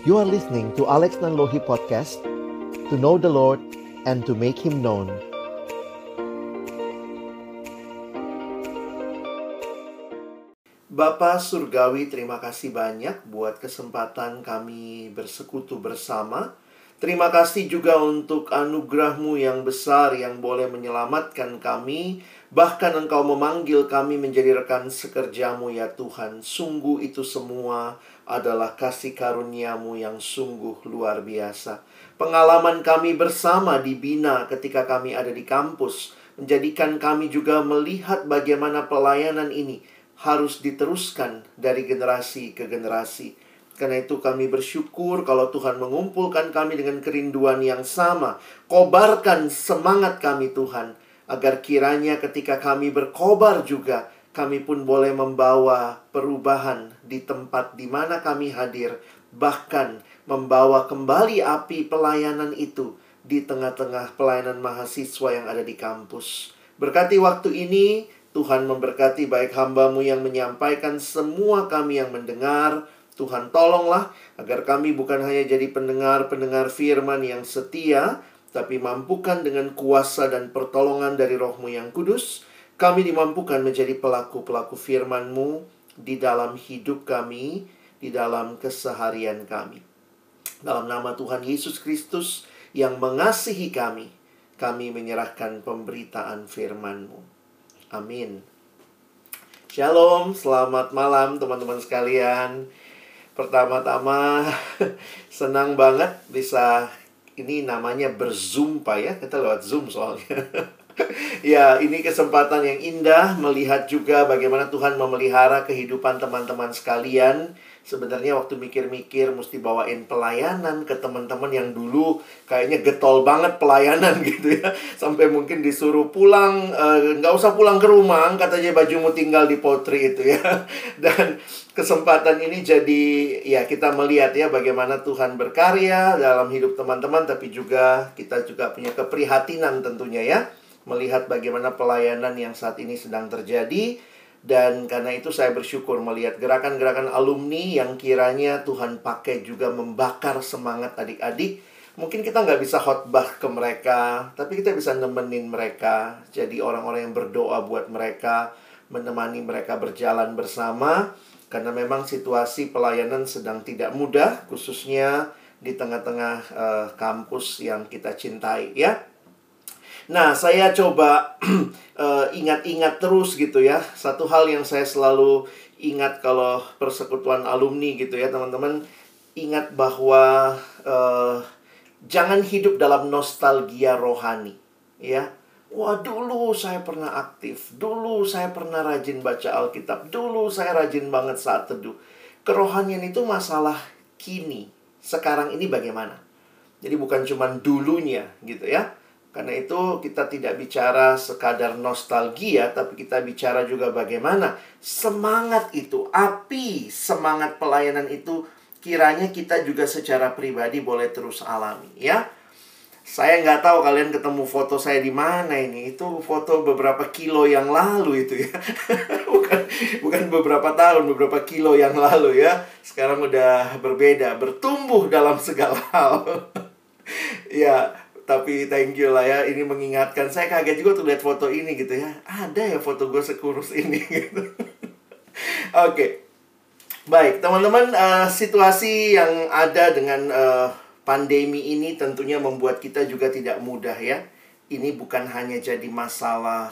You are listening to Alex Nanlohi Podcast To know the Lord and to make Him known Bapak Surgawi, terima kasih banyak buat kesempatan kami bersekutu bersama. Terima kasih juga untuk anugerahmu yang besar yang boleh menyelamatkan kami. Bahkan engkau memanggil kami menjadi rekan sekerjamu ya Tuhan. Sungguh itu semua adalah kasih karuniamu yang sungguh luar biasa. Pengalaman kami bersama di Bina ketika kami ada di kampus menjadikan kami juga melihat bagaimana pelayanan ini harus diteruskan dari generasi ke generasi. Karena itu kami bersyukur kalau Tuhan mengumpulkan kami dengan kerinduan yang sama. Kobarkan semangat kami Tuhan. Agar kiranya ketika kami berkobar juga kami pun boleh membawa perubahan di tempat di mana kami hadir, bahkan membawa kembali api pelayanan itu di tengah-tengah pelayanan mahasiswa yang ada di kampus. Berkati waktu ini, Tuhan memberkati baik hambamu yang menyampaikan semua kami yang mendengar. Tuhan tolonglah agar kami bukan hanya jadi pendengar-pendengar firman yang setia, tapi mampukan dengan kuasa dan pertolongan dari rohmu yang kudus, kami dimampukan menjadi pelaku-pelaku firman-Mu di dalam hidup kami, di dalam keseharian kami. Dalam nama Tuhan Yesus Kristus yang mengasihi kami, kami menyerahkan pemberitaan firman-Mu. Amin. Shalom, selamat malam teman-teman sekalian. Pertama-tama senang banget bisa ini namanya berzoom pak ya. Kita lewat zoom soalnya ya, ini kesempatan yang indah melihat juga bagaimana Tuhan memelihara kehidupan teman-teman sekalian. Sebenarnya waktu mikir-mikir mesti bawain pelayanan ke teman-teman yang dulu kayaknya getol banget pelayanan gitu ya. Sampai mungkin disuruh pulang, eh, nggak usah pulang ke rumah, katanya bajumu tinggal di potri itu ya. Dan kesempatan ini jadi ya kita melihat ya bagaimana Tuhan berkarya dalam hidup teman-teman tapi juga kita juga punya keprihatinan tentunya ya melihat bagaimana pelayanan yang saat ini sedang terjadi dan karena itu saya bersyukur melihat gerakan-gerakan alumni yang kiranya Tuhan pakai juga membakar semangat adik-adik. Mungkin kita nggak bisa khotbah ke mereka, tapi kita bisa nemenin mereka. Jadi orang-orang yang berdoa buat mereka, menemani mereka berjalan bersama. Karena memang situasi pelayanan sedang tidak mudah, khususnya di tengah-tengah uh, kampus yang kita cintai ya. Nah, saya coba uh, ingat-ingat terus gitu ya. Satu hal yang saya selalu ingat kalau persekutuan alumni gitu ya, teman-teman. Ingat bahwa uh, jangan hidup dalam nostalgia rohani, ya. Wah, dulu saya pernah aktif. Dulu saya pernah rajin baca Alkitab. Dulu saya rajin banget saat teduh. Kerohanian itu masalah kini. Sekarang ini bagaimana? Jadi bukan cuma dulunya gitu ya karena itu kita tidak bicara sekadar nostalgia, tapi kita bicara juga bagaimana semangat itu, api semangat pelayanan itu kiranya kita juga secara pribadi boleh terus alami ya. Saya nggak tahu kalian ketemu foto saya di mana ini. Itu foto beberapa kilo yang lalu itu ya. bukan bukan beberapa tahun, beberapa kilo yang lalu ya. Sekarang udah berbeda, bertumbuh dalam segala hal. ya, tapi thank you lah ya ini mengingatkan. Saya kaget juga tuh lihat foto ini gitu ya. Ada ya foto gue sekurus ini gitu. Oke. Okay. baik teman-teman uh, situasi yang ada dengan uh, pandemi ini tentunya membuat kita juga tidak mudah ya. Ini bukan hanya jadi masalah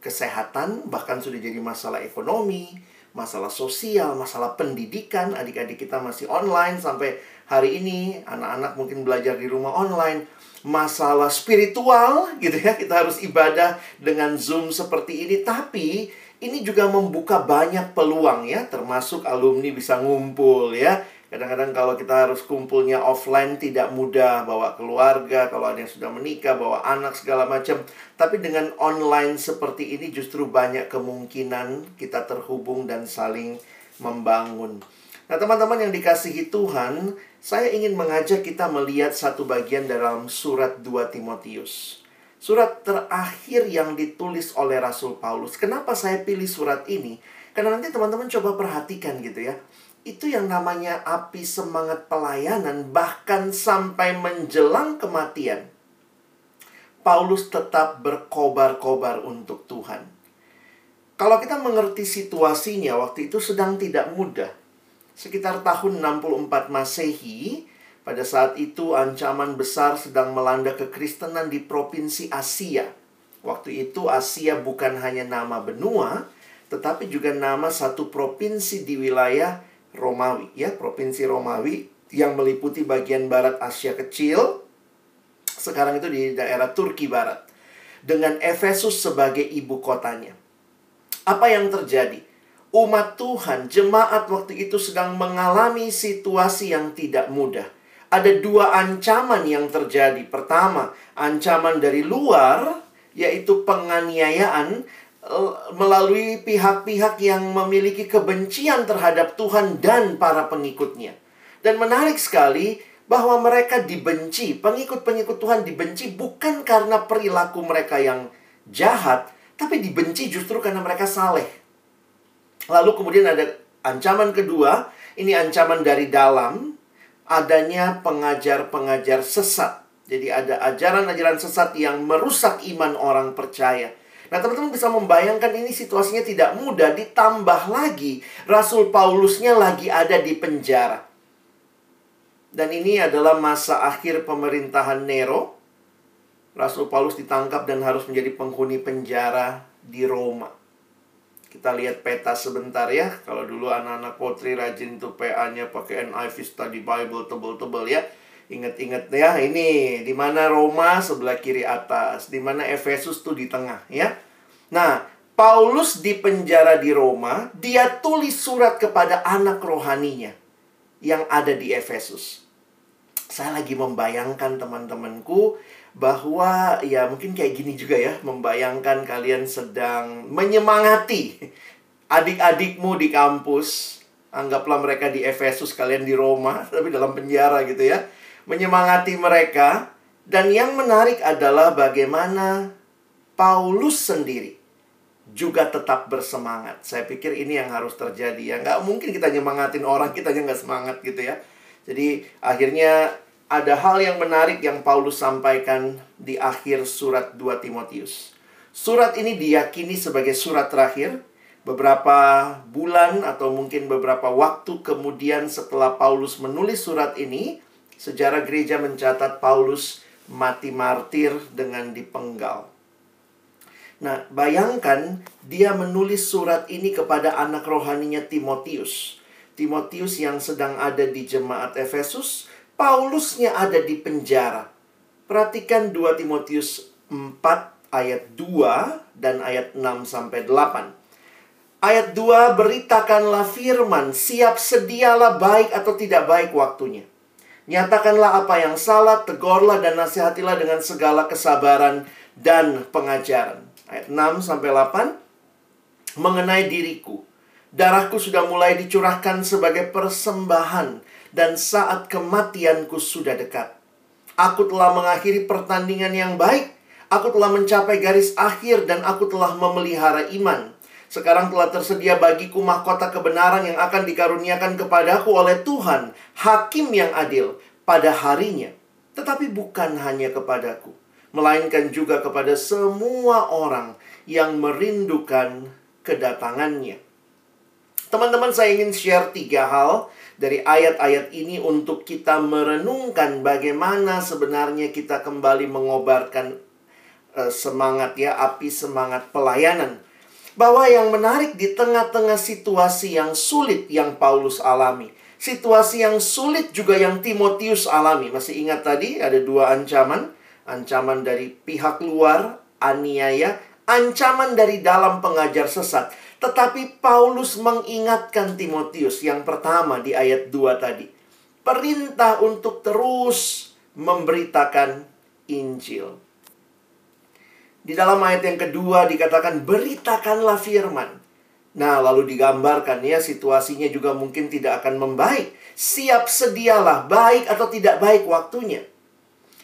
kesehatan bahkan sudah jadi masalah ekonomi masalah sosial masalah pendidikan. Adik-adik kita masih online sampai hari ini. Anak-anak mungkin belajar di rumah online masalah spiritual gitu ya. Kita harus ibadah dengan zoom seperti ini. Tapi ini juga membuka banyak peluang ya. Termasuk alumni bisa ngumpul ya. Kadang-kadang kalau kita harus kumpulnya offline tidak mudah. Bawa keluarga kalau ada yang sudah menikah bawa anak segala macam. Tapi dengan online seperti ini justru banyak kemungkinan kita terhubung dan saling membangun Nah, teman-teman yang dikasihi Tuhan, saya ingin mengajak kita melihat satu bagian dalam surat 2 Timotius. Surat terakhir yang ditulis oleh Rasul Paulus. Kenapa saya pilih surat ini? Karena nanti teman-teman coba perhatikan gitu ya. itu yang namanya api semangat pelayanan bahkan sampai menjelang kematian. Paulus tetap berkobar-kobar untuk Tuhan. Kalau kita mengerti situasinya waktu itu sedang tidak mudah. Sekitar tahun 64 Masehi, pada saat itu ancaman besar sedang melanda kekristenan di provinsi Asia. Waktu itu Asia bukan hanya nama benua, tetapi juga nama satu provinsi di wilayah Romawi, ya, provinsi Romawi yang meliputi bagian barat Asia kecil. Sekarang itu di daerah Turki Barat. Dengan Efesus sebagai ibu kotanya. Apa yang terjadi? Umat Tuhan, jemaat waktu itu sedang mengalami situasi yang tidak mudah ada dua ancaman yang terjadi. Pertama, ancaman dari luar, yaitu penganiayaan eh, melalui pihak-pihak yang memiliki kebencian terhadap Tuhan dan para pengikutnya. Dan menarik sekali bahwa mereka dibenci, pengikut-pengikut Tuhan dibenci bukan karena perilaku mereka yang jahat, tapi dibenci justru karena mereka saleh. Lalu kemudian ada ancaman kedua, ini ancaman dari dalam, adanya pengajar-pengajar sesat. Jadi ada ajaran-ajaran sesat yang merusak iman orang percaya. Nah, teman-teman bisa membayangkan ini situasinya tidak mudah. Ditambah lagi, Rasul Paulusnya lagi ada di penjara. Dan ini adalah masa akhir pemerintahan Nero. Rasul Paulus ditangkap dan harus menjadi penghuni penjara di Roma. Kita lihat peta sebentar ya. Kalau dulu anak-anak potri rajin tuh PA-nya pakai NIV Study Bible tebel-tebel ya. Ingat-ingat ya, ini di mana Roma sebelah kiri atas, di mana Efesus tuh di tengah ya. Nah, Paulus di penjara di Roma, dia tulis surat kepada anak rohaninya yang ada di Efesus. Saya lagi membayangkan teman-temanku bahwa ya mungkin kayak gini juga ya, membayangkan kalian sedang menyemangati adik-adikmu di kampus. Anggaplah mereka di Efesus, kalian di Roma, tapi dalam penjara gitu ya. Menyemangati mereka. Dan yang menarik adalah bagaimana Paulus sendiri juga tetap bersemangat. Saya pikir ini yang harus terjadi ya. Nggak mungkin kita nyemangatin orang, kita aja nggak semangat gitu ya. Jadi akhirnya ada hal yang menarik yang Paulus sampaikan di akhir surat 2 Timotius. Surat ini diyakini sebagai surat terakhir beberapa bulan atau mungkin beberapa waktu kemudian setelah Paulus menulis surat ini, sejarah gereja mencatat Paulus mati martir dengan dipenggal. Nah, bayangkan dia menulis surat ini kepada anak rohaninya Timotius. Timotius yang sedang ada di jemaat Efesus, Paulusnya ada di penjara. Perhatikan 2 Timotius 4 ayat 2 dan ayat 6 sampai 8. Ayat 2 beritakanlah firman, siap sedialah baik atau tidak baik waktunya. Nyatakanlah apa yang salah, tegurlah dan nasihatilah dengan segala kesabaran dan pengajaran. Ayat 6 sampai 8 mengenai diriku. Darahku sudah mulai dicurahkan sebagai persembahan dan saat kematianku sudah dekat. Aku telah mengakhiri pertandingan yang baik. Aku telah mencapai garis akhir dan aku telah memelihara iman. Sekarang telah tersedia bagiku mahkota kebenaran yang akan dikaruniakan kepadaku oleh Tuhan, hakim yang adil, pada harinya. Tetapi bukan hanya kepadaku, melainkan juga kepada semua orang yang merindukan kedatangannya. Teman-teman, saya ingin share tiga hal dari ayat-ayat ini untuk kita merenungkan bagaimana sebenarnya kita kembali mengobarkan uh, semangat ya, api semangat pelayanan. Bahwa yang menarik di tengah-tengah situasi yang sulit yang Paulus alami. Situasi yang sulit juga yang Timotius alami. Masih ingat tadi ada dua ancaman. Ancaman dari pihak luar, aniaya. Ancaman dari dalam pengajar sesat. Tetapi Paulus mengingatkan Timotius yang pertama di ayat 2 tadi. Perintah untuk terus memberitakan Injil. Di dalam ayat yang kedua dikatakan beritakanlah firman. Nah, lalu digambarkan ya situasinya juga mungkin tidak akan membaik. Siap sedialah baik atau tidak baik waktunya.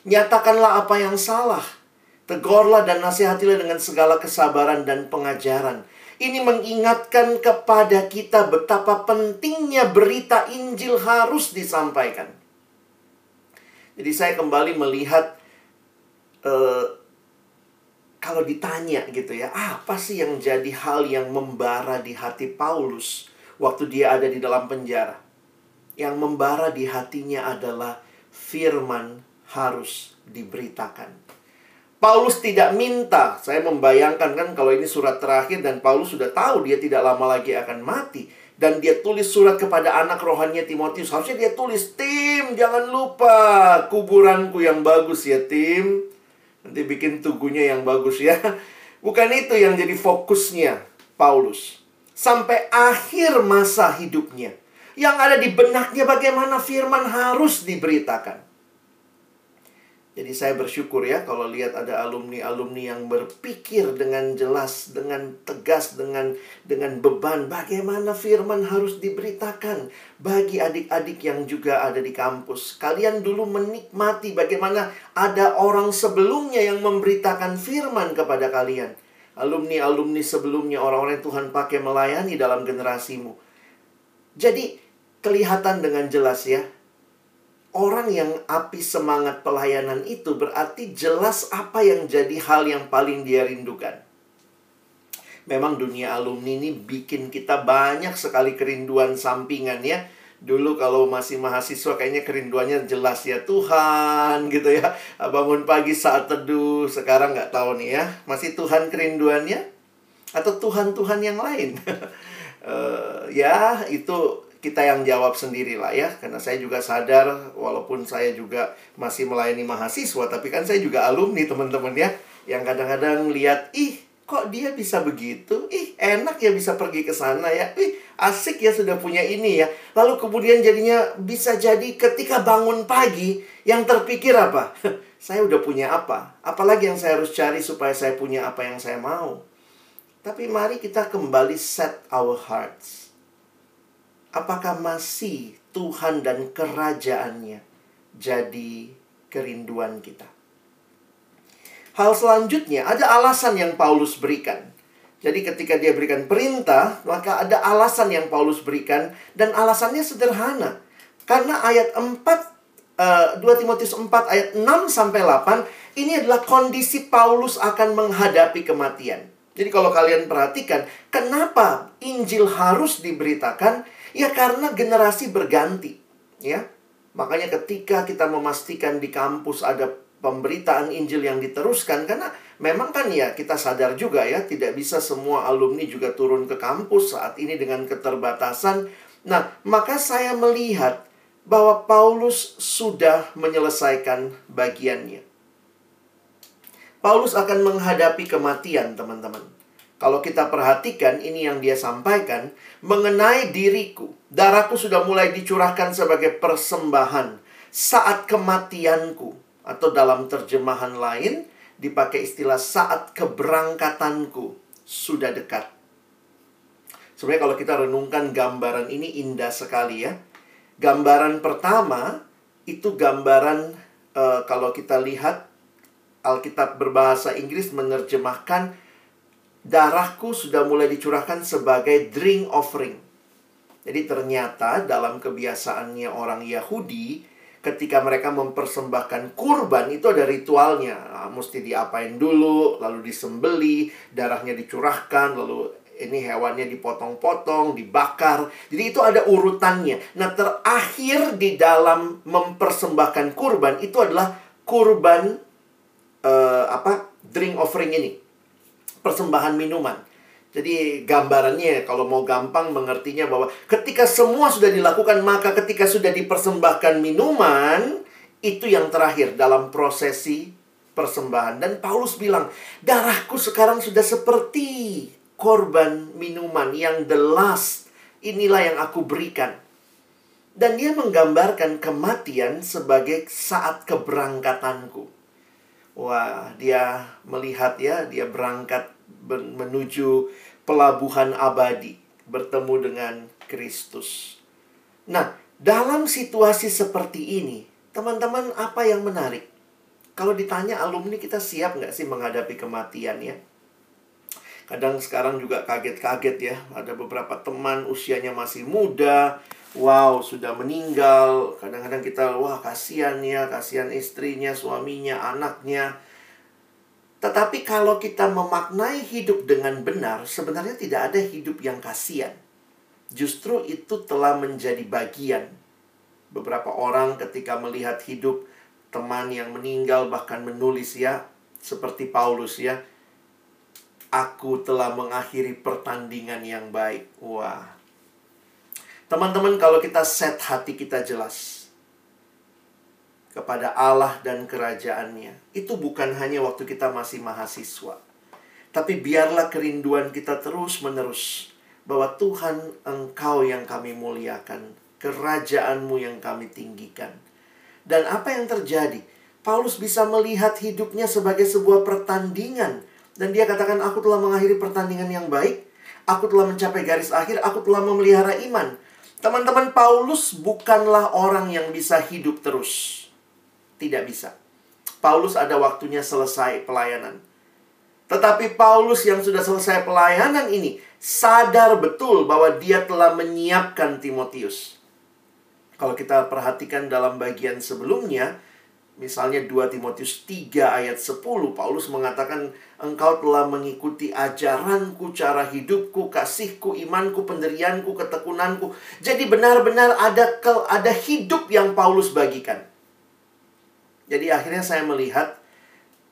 Nyatakanlah apa yang salah. Tegurlah dan nasihatilah dengan segala kesabaran dan pengajaran. Ini mengingatkan kepada kita betapa pentingnya berita Injil harus disampaikan. Jadi saya kembali melihat uh, kalau ditanya gitu ya, apa sih yang jadi hal yang membara di hati Paulus waktu dia ada di dalam penjara? Yang membara di hatinya adalah firman harus diberitakan. Paulus tidak minta. Saya membayangkan kan kalau ini surat terakhir dan Paulus sudah tahu dia tidak lama lagi akan mati. Dan dia tulis surat kepada anak rohannya Timotius. Harusnya dia tulis, Tim, jangan lupa kuburanku yang bagus ya, Tim. Nanti bikin tugunya yang bagus ya. Bukan itu yang jadi fokusnya Paulus. Sampai akhir masa hidupnya. Yang ada di benaknya bagaimana firman harus diberitakan. Jadi saya bersyukur ya kalau lihat ada alumni-alumni yang berpikir dengan jelas, dengan tegas, dengan dengan beban bagaimana firman harus diberitakan bagi adik-adik yang juga ada di kampus. Kalian dulu menikmati bagaimana ada orang sebelumnya yang memberitakan firman kepada kalian. Alumni-alumni sebelumnya orang-orang yang Tuhan pakai melayani dalam generasimu. Jadi kelihatan dengan jelas ya orang yang api semangat pelayanan itu berarti jelas apa yang jadi hal yang paling dia rindukan. Memang dunia alumni ini bikin kita banyak sekali kerinduan sampingan ya. Dulu kalau masih mahasiswa kayaknya kerinduannya jelas ya Tuhan gitu ya. Bangun pagi saat teduh, sekarang nggak tahu nih ya. Masih Tuhan kerinduannya? Atau Tuhan-Tuhan yang lain? uh, ya itu kita yang jawab sendiri lah ya. Karena saya juga sadar walaupun saya juga masih melayani mahasiswa tapi kan saya juga alumni teman-teman ya yang kadang-kadang lihat ih kok dia bisa begitu? Ih enak ya bisa pergi ke sana ya. Ih asik ya sudah punya ini ya. Lalu kemudian jadinya bisa jadi ketika bangun pagi yang terpikir apa? Saya udah punya apa? Apalagi yang saya harus cari supaya saya punya apa yang saya mau. Tapi mari kita kembali set our hearts apakah masih Tuhan dan kerajaannya jadi kerinduan kita? Hal selanjutnya, ada alasan yang Paulus berikan. Jadi ketika dia berikan perintah, maka ada alasan yang Paulus berikan dan alasannya sederhana. Karena ayat 4 2 eh, Timotius 4 ayat 6 sampai 8 ini adalah kondisi Paulus akan menghadapi kematian. Jadi kalau kalian perhatikan, kenapa Injil harus diberitakan? Ya karena generasi berganti, ya. Makanya ketika kita memastikan di kampus ada pemberitaan Injil yang diteruskan karena memang kan ya kita sadar juga ya tidak bisa semua alumni juga turun ke kampus saat ini dengan keterbatasan. Nah, maka saya melihat bahwa Paulus sudah menyelesaikan bagiannya. Paulus akan menghadapi kematian, teman-teman. Kalau kita perhatikan ini yang dia sampaikan mengenai diriku. Darahku sudah mulai dicurahkan sebagai persembahan saat kematianku atau dalam terjemahan lain dipakai istilah saat keberangkatanku sudah dekat. Sebenarnya kalau kita renungkan gambaran ini indah sekali ya. Gambaran pertama itu gambaran uh, kalau kita lihat Alkitab berbahasa Inggris menerjemahkan darahku sudah mulai dicurahkan sebagai drink offering. Jadi ternyata dalam kebiasaannya orang Yahudi, ketika mereka mempersembahkan kurban itu ada ritualnya. Nah, mesti diapain dulu, lalu disembeli, darahnya dicurahkan, lalu ini hewannya dipotong-potong, dibakar. Jadi itu ada urutannya. Nah, terakhir di dalam mempersembahkan kurban itu adalah kurban uh, apa? drink offering ini persembahan minuman. Jadi gambarannya kalau mau gampang mengertinya bahwa ketika semua sudah dilakukan maka ketika sudah dipersembahkan minuman itu yang terakhir dalam prosesi persembahan. Dan Paulus bilang darahku sekarang sudah seperti korban minuman yang the last. Inilah yang aku berikan. Dan dia menggambarkan kematian sebagai saat keberangkatanku Wah, dia melihat ya, dia berangkat menuju pelabuhan abadi, bertemu dengan Kristus. Nah, dalam situasi seperti ini, teman-teman apa yang menarik? Kalau ditanya alumni kita siap nggak sih menghadapi kematian ya? Kadang sekarang juga kaget-kaget ya. Ada beberapa teman usianya masih muda. Wow, sudah meninggal. Kadang-kadang kita, wah kasihan ya, kasihan istrinya, suaminya, anaknya. Tetapi kalau kita memaknai hidup dengan benar, sebenarnya tidak ada hidup yang kasihan. Justru itu telah menjadi bagian. Beberapa orang ketika melihat hidup teman yang meninggal bahkan menulis ya, seperti Paulus ya, aku telah mengakhiri pertandingan yang baik. Wah, Teman-teman, kalau kita set hati kita jelas kepada Allah dan kerajaannya, itu bukan hanya waktu kita masih mahasiswa. Tapi biarlah kerinduan kita terus-menerus bahwa Tuhan Engkau yang kami muliakan, kerajaanmu yang kami tinggikan. Dan apa yang terjadi? Paulus bisa melihat hidupnya sebagai sebuah pertandingan. Dan dia katakan, aku telah mengakhiri pertandingan yang baik. Aku telah mencapai garis akhir. Aku telah memelihara iman. Teman-teman, Paulus bukanlah orang yang bisa hidup terus. Tidak bisa. Paulus ada waktunya selesai pelayanan. Tetapi Paulus yang sudah selesai pelayanan ini sadar betul bahwa dia telah menyiapkan Timotius. Kalau kita perhatikan dalam bagian sebelumnya, Misalnya 2 Timotius 3 ayat 10 Paulus mengatakan engkau telah mengikuti ajaranku, cara hidupku, kasihku, imanku, penderianku, ketekunanku. Jadi benar-benar ada ada hidup yang Paulus bagikan. Jadi akhirnya saya melihat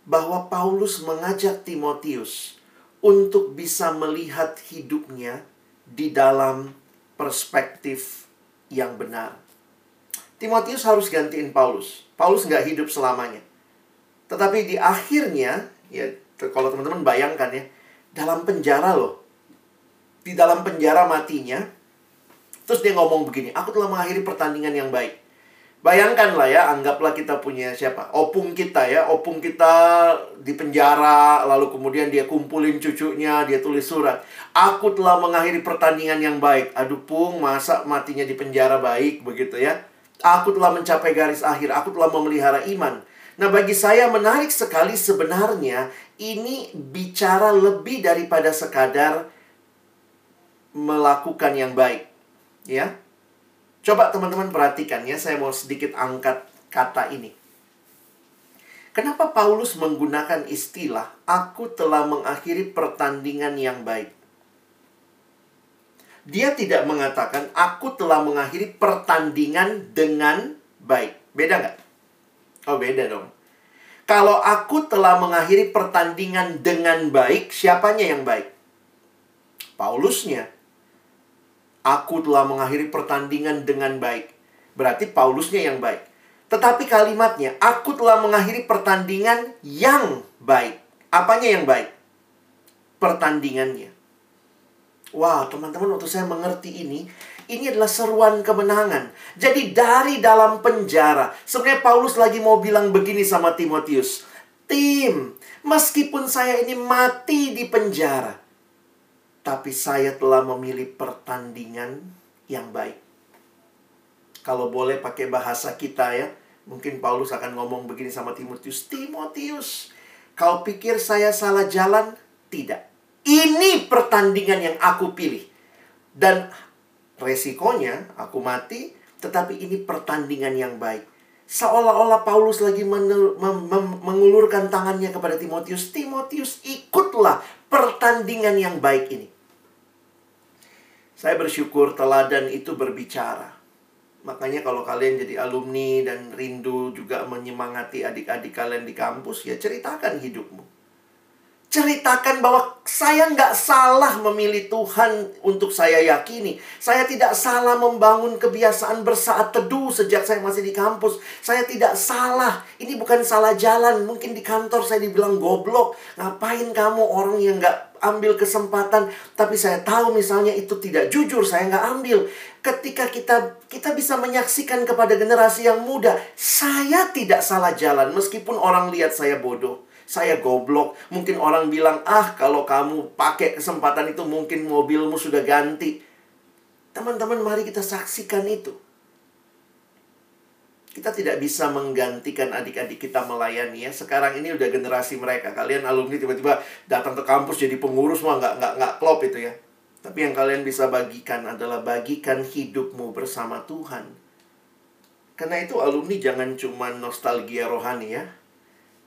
bahwa Paulus mengajak Timotius untuk bisa melihat hidupnya di dalam perspektif yang benar. Timotius harus gantiin Paulus. Paulus nggak hidup selamanya. Tetapi di akhirnya, ya kalau teman-teman bayangkan ya, dalam penjara loh. Di dalam penjara matinya, terus dia ngomong begini, aku telah mengakhiri pertandingan yang baik. Bayangkanlah ya, anggaplah kita punya siapa? Opung kita ya, opung kita di penjara, lalu kemudian dia kumpulin cucunya, dia tulis surat. Aku telah mengakhiri pertandingan yang baik. Aduh pung, masa matinya di penjara baik begitu ya? Aku telah mencapai garis akhir, aku telah memelihara iman. Nah, bagi saya menarik sekali sebenarnya ini bicara lebih daripada sekadar melakukan yang baik. Ya. Coba teman-teman perhatikan ya, saya mau sedikit angkat kata ini. Kenapa Paulus menggunakan istilah aku telah mengakhiri pertandingan yang baik? Dia tidak mengatakan, aku telah mengakhiri pertandingan dengan baik. Beda nggak? Oh, beda dong. Kalau aku telah mengakhiri pertandingan dengan baik, siapanya yang baik? Paulusnya. Aku telah mengakhiri pertandingan dengan baik. Berarti Paulusnya yang baik. Tetapi kalimatnya, aku telah mengakhiri pertandingan yang baik. Apanya yang baik? Pertandingannya. Wow, teman-teman, waktu saya mengerti ini, ini adalah seruan kemenangan. Jadi dari dalam penjara, sebenarnya Paulus lagi mau bilang begini sama Timotius. Tim, meskipun saya ini mati di penjara, tapi saya telah memilih pertandingan yang baik. Kalau boleh pakai bahasa kita ya, mungkin Paulus akan ngomong begini sama Timotius. Timotius, kau pikir saya salah jalan? Tidak. Ini pertandingan yang aku pilih. Dan resikonya aku mati, tetapi ini pertandingan yang baik. Seolah-olah Paulus lagi mengulurkan tangannya kepada Timotius. Timotius, ikutlah pertandingan yang baik ini. Saya bersyukur teladan itu berbicara. Makanya kalau kalian jadi alumni dan rindu juga menyemangati adik-adik kalian di kampus, ya ceritakan hidupmu ceritakan bahwa saya nggak salah memilih Tuhan untuk saya yakini. Saya tidak salah membangun kebiasaan bersaat teduh sejak saya masih di kampus. Saya tidak salah. Ini bukan salah jalan. Mungkin di kantor saya dibilang goblok. Ngapain kamu orang yang nggak ambil kesempatan. Tapi saya tahu misalnya itu tidak jujur. Saya nggak ambil. Ketika kita kita bisa menyaksikan kepada generasi yang muda. Saya tidak salah jalan. Meskipun orang lihat saya bodoh saya goblok. Mungkin orang bilang, ah kalau kamu pakai kesempatan itu mungkin mobilmu sudah ganti. Teman-teman mari kita saksikan itu. kita tidak bisa menggantikan adik-adik kita melayani ya. Sekarang ini udah generasi mereka. Kalian alumni tiba-tiba datang ke kampus jadi pengurus mah nggak nggak nggak klop itu ya. Tapi yang kalian bisa bagikan adalah bagikan hidupmu bersama Tuhan. Karena itu alumni jangan cuma nostalgia rohani ya.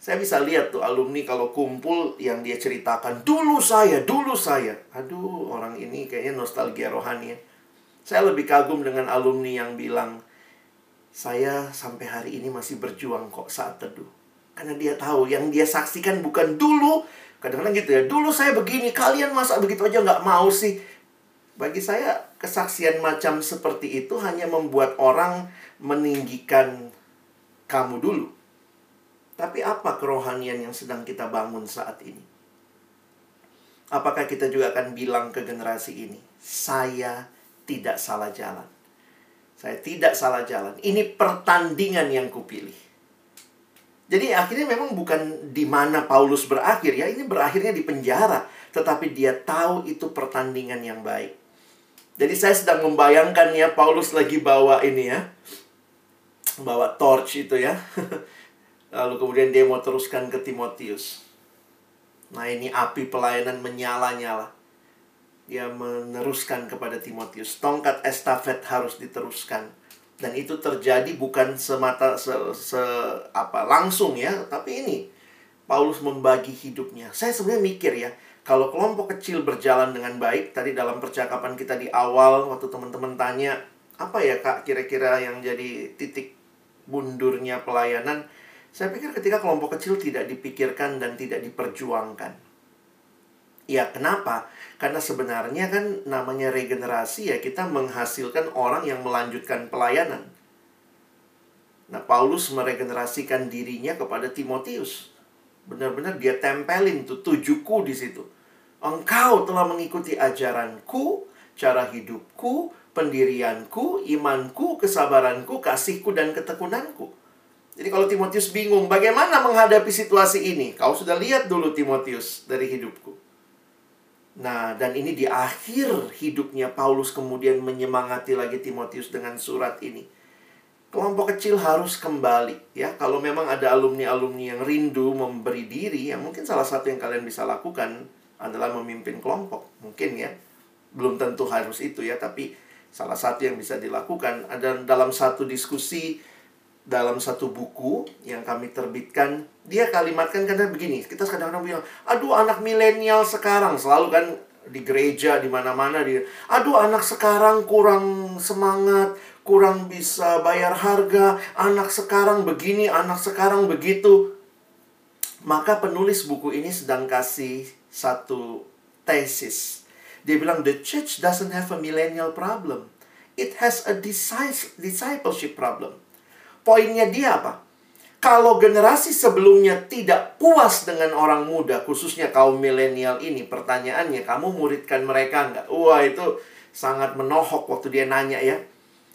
Saya bisa lihat tuh alumni kalau kumpul yang dia ceritakan dulu saya, dulu saya. Aduh, orang ini kayaknya nostalgia rohani ya. Saya lebih kagum dengan alumni yang bilang, saya sampai hari ini masih berjuang kok saat teduh. Karena dia tahu yang dia saksikan bukan dulu. Kadang-kadang gitu ya, dulu saya begini, kalian masa begitu aja nggak mau sih. Bagi saya, kesaksian macam seperti itu hanya membuat orang meninggikan kamu dulu. Tapi apa kerohanian yang sedang kita bangun saat ini? Apakah kita juga akan bilang ke generasi ini, saya tidak salah jalan. Saya tidak salah jalan. Ini pertandingan yang kupilih. Jadi akhirnya memang bukan di mana Paulus berakhir ya, ini berakhirnya di penjara, tetapi dia tahu itu pertandingan yang baik. Jadi saya sedang membayangkan ya Paulus lagi bawa ini ya. Bawa torch itu ya. Lalu kemudian dia mau teruskan ke Timotius. Nah, ini api pelayanan menyala-nyala dia meneruskan kepada Timotius. Tongkat estafet harus diteruskan. Dan itu terjadi bukan semata se, se apa langsung ya, tapi ini Paulus membagi hidupnya. Saya sebenarnya mikir ya, kalau kelompok kecil berjalan dengan baik, tadi dalam percakapan kita di awal waktu teman-teman tanya, apa ya Kak kira-kira yang jadi titik bundurnya pelayanan? Saya pikir ketika kelompok kecil tidak dipikirkan dan tidak diperjuangkan. Ya, kenapa? Karena sebenarnya kan namanya regenerasi ya kita menghasilkan orang yang melanjutkan pelayanan. Nah, Paulus meregenerasikan dirinya kepada Timotius. Benar-benar dia tempelin tuh tujuku di situ. Engkau telah mengikuti ajaranku, cara hidupku, pendirianku, imanku, kesabaranku, kasihku, dan ketekunanku. Jadi kalau Timotius bingung bagaimana menghadapi situasi ini, kau sudah lihat dulu Timotius dari hidupku. Nah, dan ini di akhir hidupnya Paulus kemudian menyemangati lagi Timotius dengan surat ini. Kelompok kecil harus kembali ya. Kalau memang ada alumni-alumni yang rindu memberi diri, ya mungkin salah satu yang kalian bisa lakukan adalah memimpin kelompok. Mungkin ya. Belum tentu harus itu ya, tapi salah satu yang bisa dilakukan ada dalam satu diskusi dalam satu buku yang kami terbitkan dia kalimatkan karena begini kita kadang-kadang bilang aduh anak milenial sekarang selalu kan di gereja di mana-mana dia aduh anak sekarang kurang semangat kurang bisa bayar harga anak sekarang begini anak sekarang begitu. Maka penulis buku ini sedang kasih satu tesis. Dia bilang the church doesn't have a millennial problem. It has a discipleship problem Poinnya dia apa? Kalau generasi sebelumnya tidak puas dengan orang muda, khususnya kaum milenial ini, pertanyaannya, kamu muridkan mereka nggak? Wah, itu sangat menohok waktu dia nanya ya.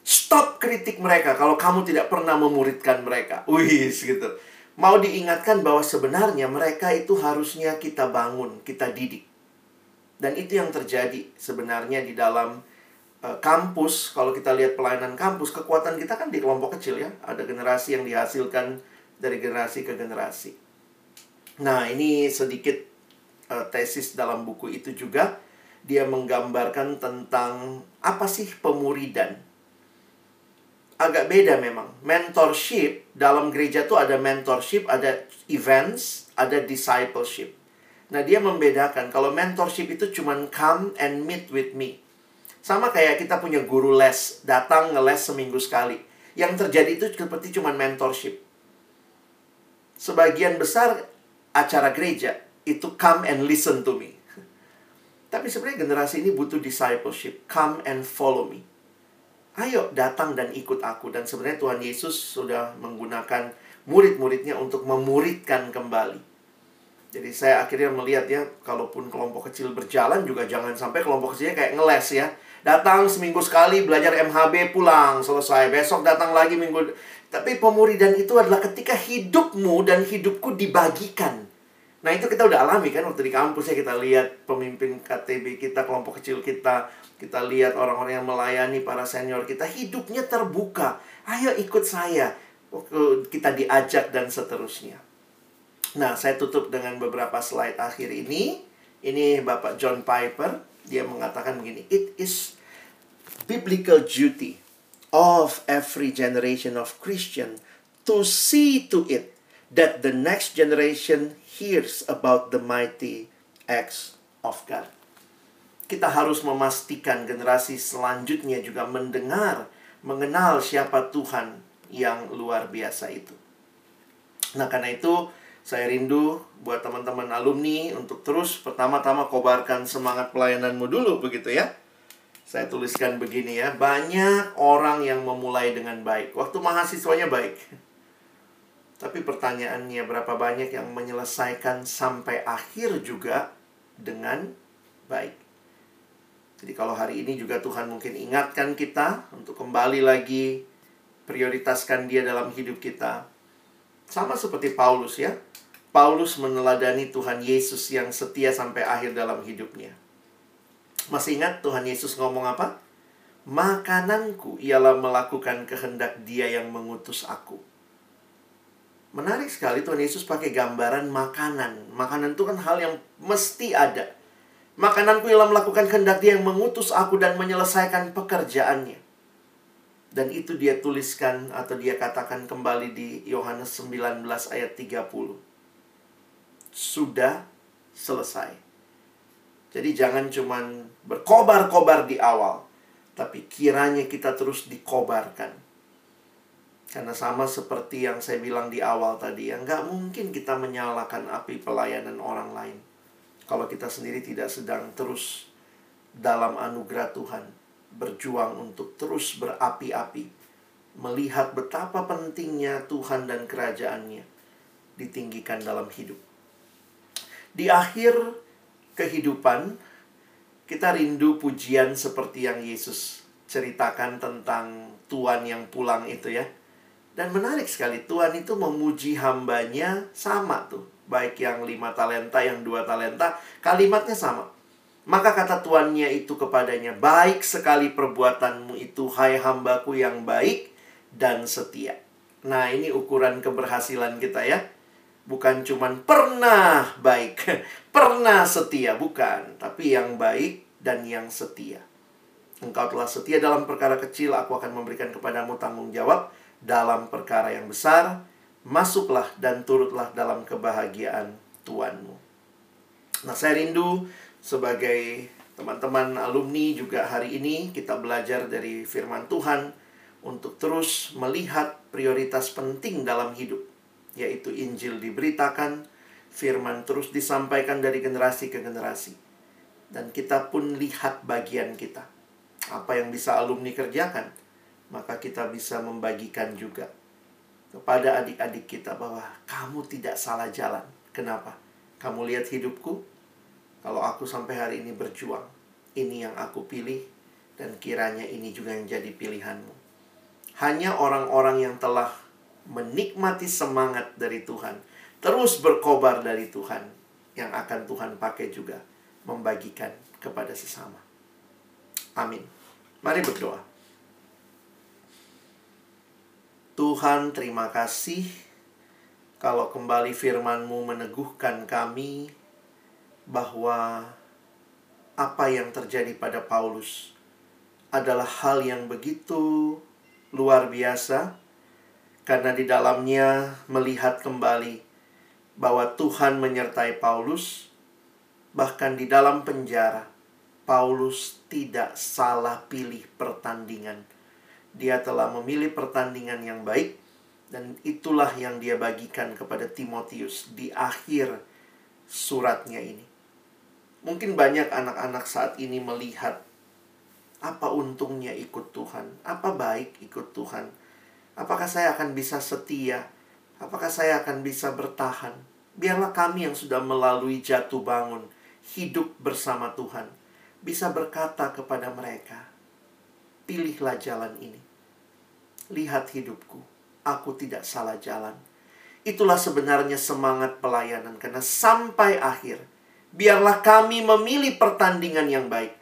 Stop kritik mereka kalau kamu tidak pernah memuridkan mereka. Wih, gitu. Mau diingatkan bahwa sebenarnya mereka itu harusnya kita bangun, kita didik. Dan itu yang terjadi sebenarnya di dalam kampus, kalau kita lihat pelayanan kampus, kekuatan kita kan di kelompok kecil ya. Ada generasi yang dihasilkan dari generasi ke generasi. Nah, ini sedikit uh, tesis dalam buku itu juga. Dia menggambarkan tentang apa sih pemuridan. Agak beda memang. Mentorship dalam gereja tuh ada mentorship, ada events, ada discipleship. Nah, dia membedakan kalau mentorship itu cuman come and meet with me sama kayak kita punya guru les, datang ngeles seminggu sekali. Yang terjadi itu seperti cuma mentorship. Sebagian besar acara gereja itu come and listen to me. Tapi sebenarnya generasi ini butuh discipleship, come and follow me. Ayo datang dan ikut aku dan sebenarnya Tuhan Yesus sudah menggunakan murid-muridnya untuk memuridkan kembali. Jadi saya akhirnya melihat ya, kalaupun kelompok kecil berjalan juga jangan sampai kelompok kecilnya kayak ngeles ya. Datang seminggu sekali belajar MHB pulang selesai. Besok datang lagi minggu. Tapi pemuridan itu adalah ketika hidupmu dan hidupku dibagikan. Nah itu kita udah alami kan waktu di kampus ya kita lihat pemimpin KTB kita, kelompok kecil kita, kita lihat orang-orang yang melayani para senior kita, hidupnya terbuka. Ayo ikut saya. kita diajak dan seterusnya. Nah, saya tutup dengan beberapa slide akhir ini. Ini Bapak John Piper, dia mengatakan begini, "It is biblical duty of every generation of Christian to see to it that the next generation hears about the mighty acts of God." Kita harus memastikan generasi selanjutnya juga mendengar, mengenal siapa Tuhan yang luar biasa itu. Nah, karena itu saya rindu buat teman-teman alumni untuk terus pertama-tama kobarkan semangat pelayananmu dulu begitu ya. Saya tuliskan begini ya, banyak orang yang memulai dengan baik. Waktu mahasiswanya baik. Tapi pertanyaannya berapa banyak yang menyelesaikan sampai akhir juga dengan baik. Jadi kalau hari ini juga Tuhan mungkin ingatkan kita untuk kembali lagi prioritaskan dia dalam hidup kita. Sama seperti Paulus ya. Paulus meneladani Tuhan Yesus yang setia sampai akhir dalam hidupnya. Masih ingat Tuhan Yesus ngomong apa? Makananku ialah melakukan kehendak dia yang mengutus aku. Menarik sekali Tuhan Yesus pakai gambaran makanan. Makanan itu kan hal yang mesti ada. Makananku ialah melakukan kehendak dia yang mengutus aku dan menyelesaikan pekerjaannya. Dan itu dia tuliskan atau dia katakan kembali di Yohanes 19 ayat 30. Sudah selesai. Jadi jangan cuman berkobar-kobar di awal. Tapi kiranya kita terus dikobarkan. Karena sama seperti yang saya bilang di awal tadi, ya nggak mungkin kita menyalakan api pelayanan orang lain. Kalau kita sendiri tidak sedang terus dalam anugerah Tuhan berjuang untuk terus berapi-api, melihat betapa pentingnya Tuhan dan kerajaannya ditinggikan dalam hidup. Di akhir kehidupan, kita rindu pujian seperti yang Yesus ceritakan tentang Tuhan yang pulang itu ya. Dan menarik sekali, Tuhan itu memuji hambanya sama tuh. Baik yang lima talenta, yang dua talenta, kalimatnya sama maka kata tuannya itu kepadanya, Baik sekali perbuatanmu itu, hai hambaku yang baik dan setia. Nah ini ukuran keberhasilan kita ya. Bukan cuman pernah baik, pernah setia, bukan. Tapi yang baik dan yang setia. Engkau telah setia dalam perkara kecil, aku akan memberikan kepadamu tanggung jawab dalam perkara yang besar. Masuklah dan turutlah dalam kebahagiaan Tuanmu. Nah saya rindu sebagai teman-teman alumni juga hari ini kita belajar dari firman Tuhan untuk terus melihat prioritas penting dalam hidup yaitu Injil diberitakan, firman terus disampaikan dari generasi ke generasi. Dan kita pun lihat bagian kita. Apa yang bisa alumni kerjakan, maka kita bisa membagikan juga kepada adik-adik kita bahwa kamu tidak salah jalan. Kenapa? Kamu lihat hidupku, kalau aku sampai hari ini berjuang, ini yang aku pilih, dan kiranya ini juga yang jadi pilihanmu. Hanya orang-orang yang telah menikmati semangat dari Tuhan, terus berkobar dari Tuhan, yang akan Tuhan pakai juga membagikan kepada sesama. Amin. Mari berdoa. Tuhan, terima kasih kalau kembali firman-Mu meneguhkan kami bahwa apa yang terjadi pada Paulus adalah hal yang begitu luar biasa karena di dalamnya melihat kembali bahwa Tuhan menyertai Paulus bahkan di dalam penjara Paulus tidak salah pilih pertandingan. Dia telah memilih pertandingan yang baik dan itulah yang dia bagikan kepada Timotius di akhir suratnya ini Mungkin banyak anak-anak saat ini melihat apa untungnya ikut Tuhan, apa baik ikut Tuhan. Apakah saya akan bisa setia? Apakah saya akan bisa bertahan? Biarlah kami yang sudah melalui jatuh bangun, hidup bersama Tuhan, bisa berkata kepada mereka, "Pilihlah jalan ini. Lihat hidupku, aku tidak salah jalan." Itulah sebenarnya semangat pelayanan, karena sampai akhir Biarlah kami memilih pertandingan yang baik.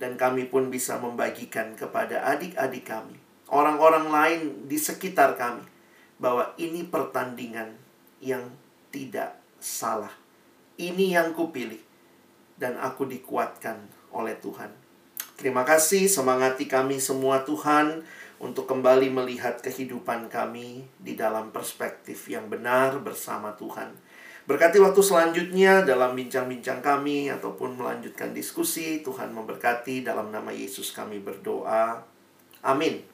Dan kami pun bisa membagikan kepada adik-adik kami. Orang-orang lain di sekitar kami. bahwa ini pertandingan yang tidak salah. Ini yang kupilih dan aku dikuatkan oleh Tuhan. Terima kasih semangati kami semua Tuhan untuk kembali melihat kehidupan kami di dalam perspektif yang benar bersama Tuhan. Berkati waktu selanjutnya dalam bincang-bincang kami ataupun melanjutkan diskusi. Tuhan memberkati dalam nama Yesus kami berdoa. Amin.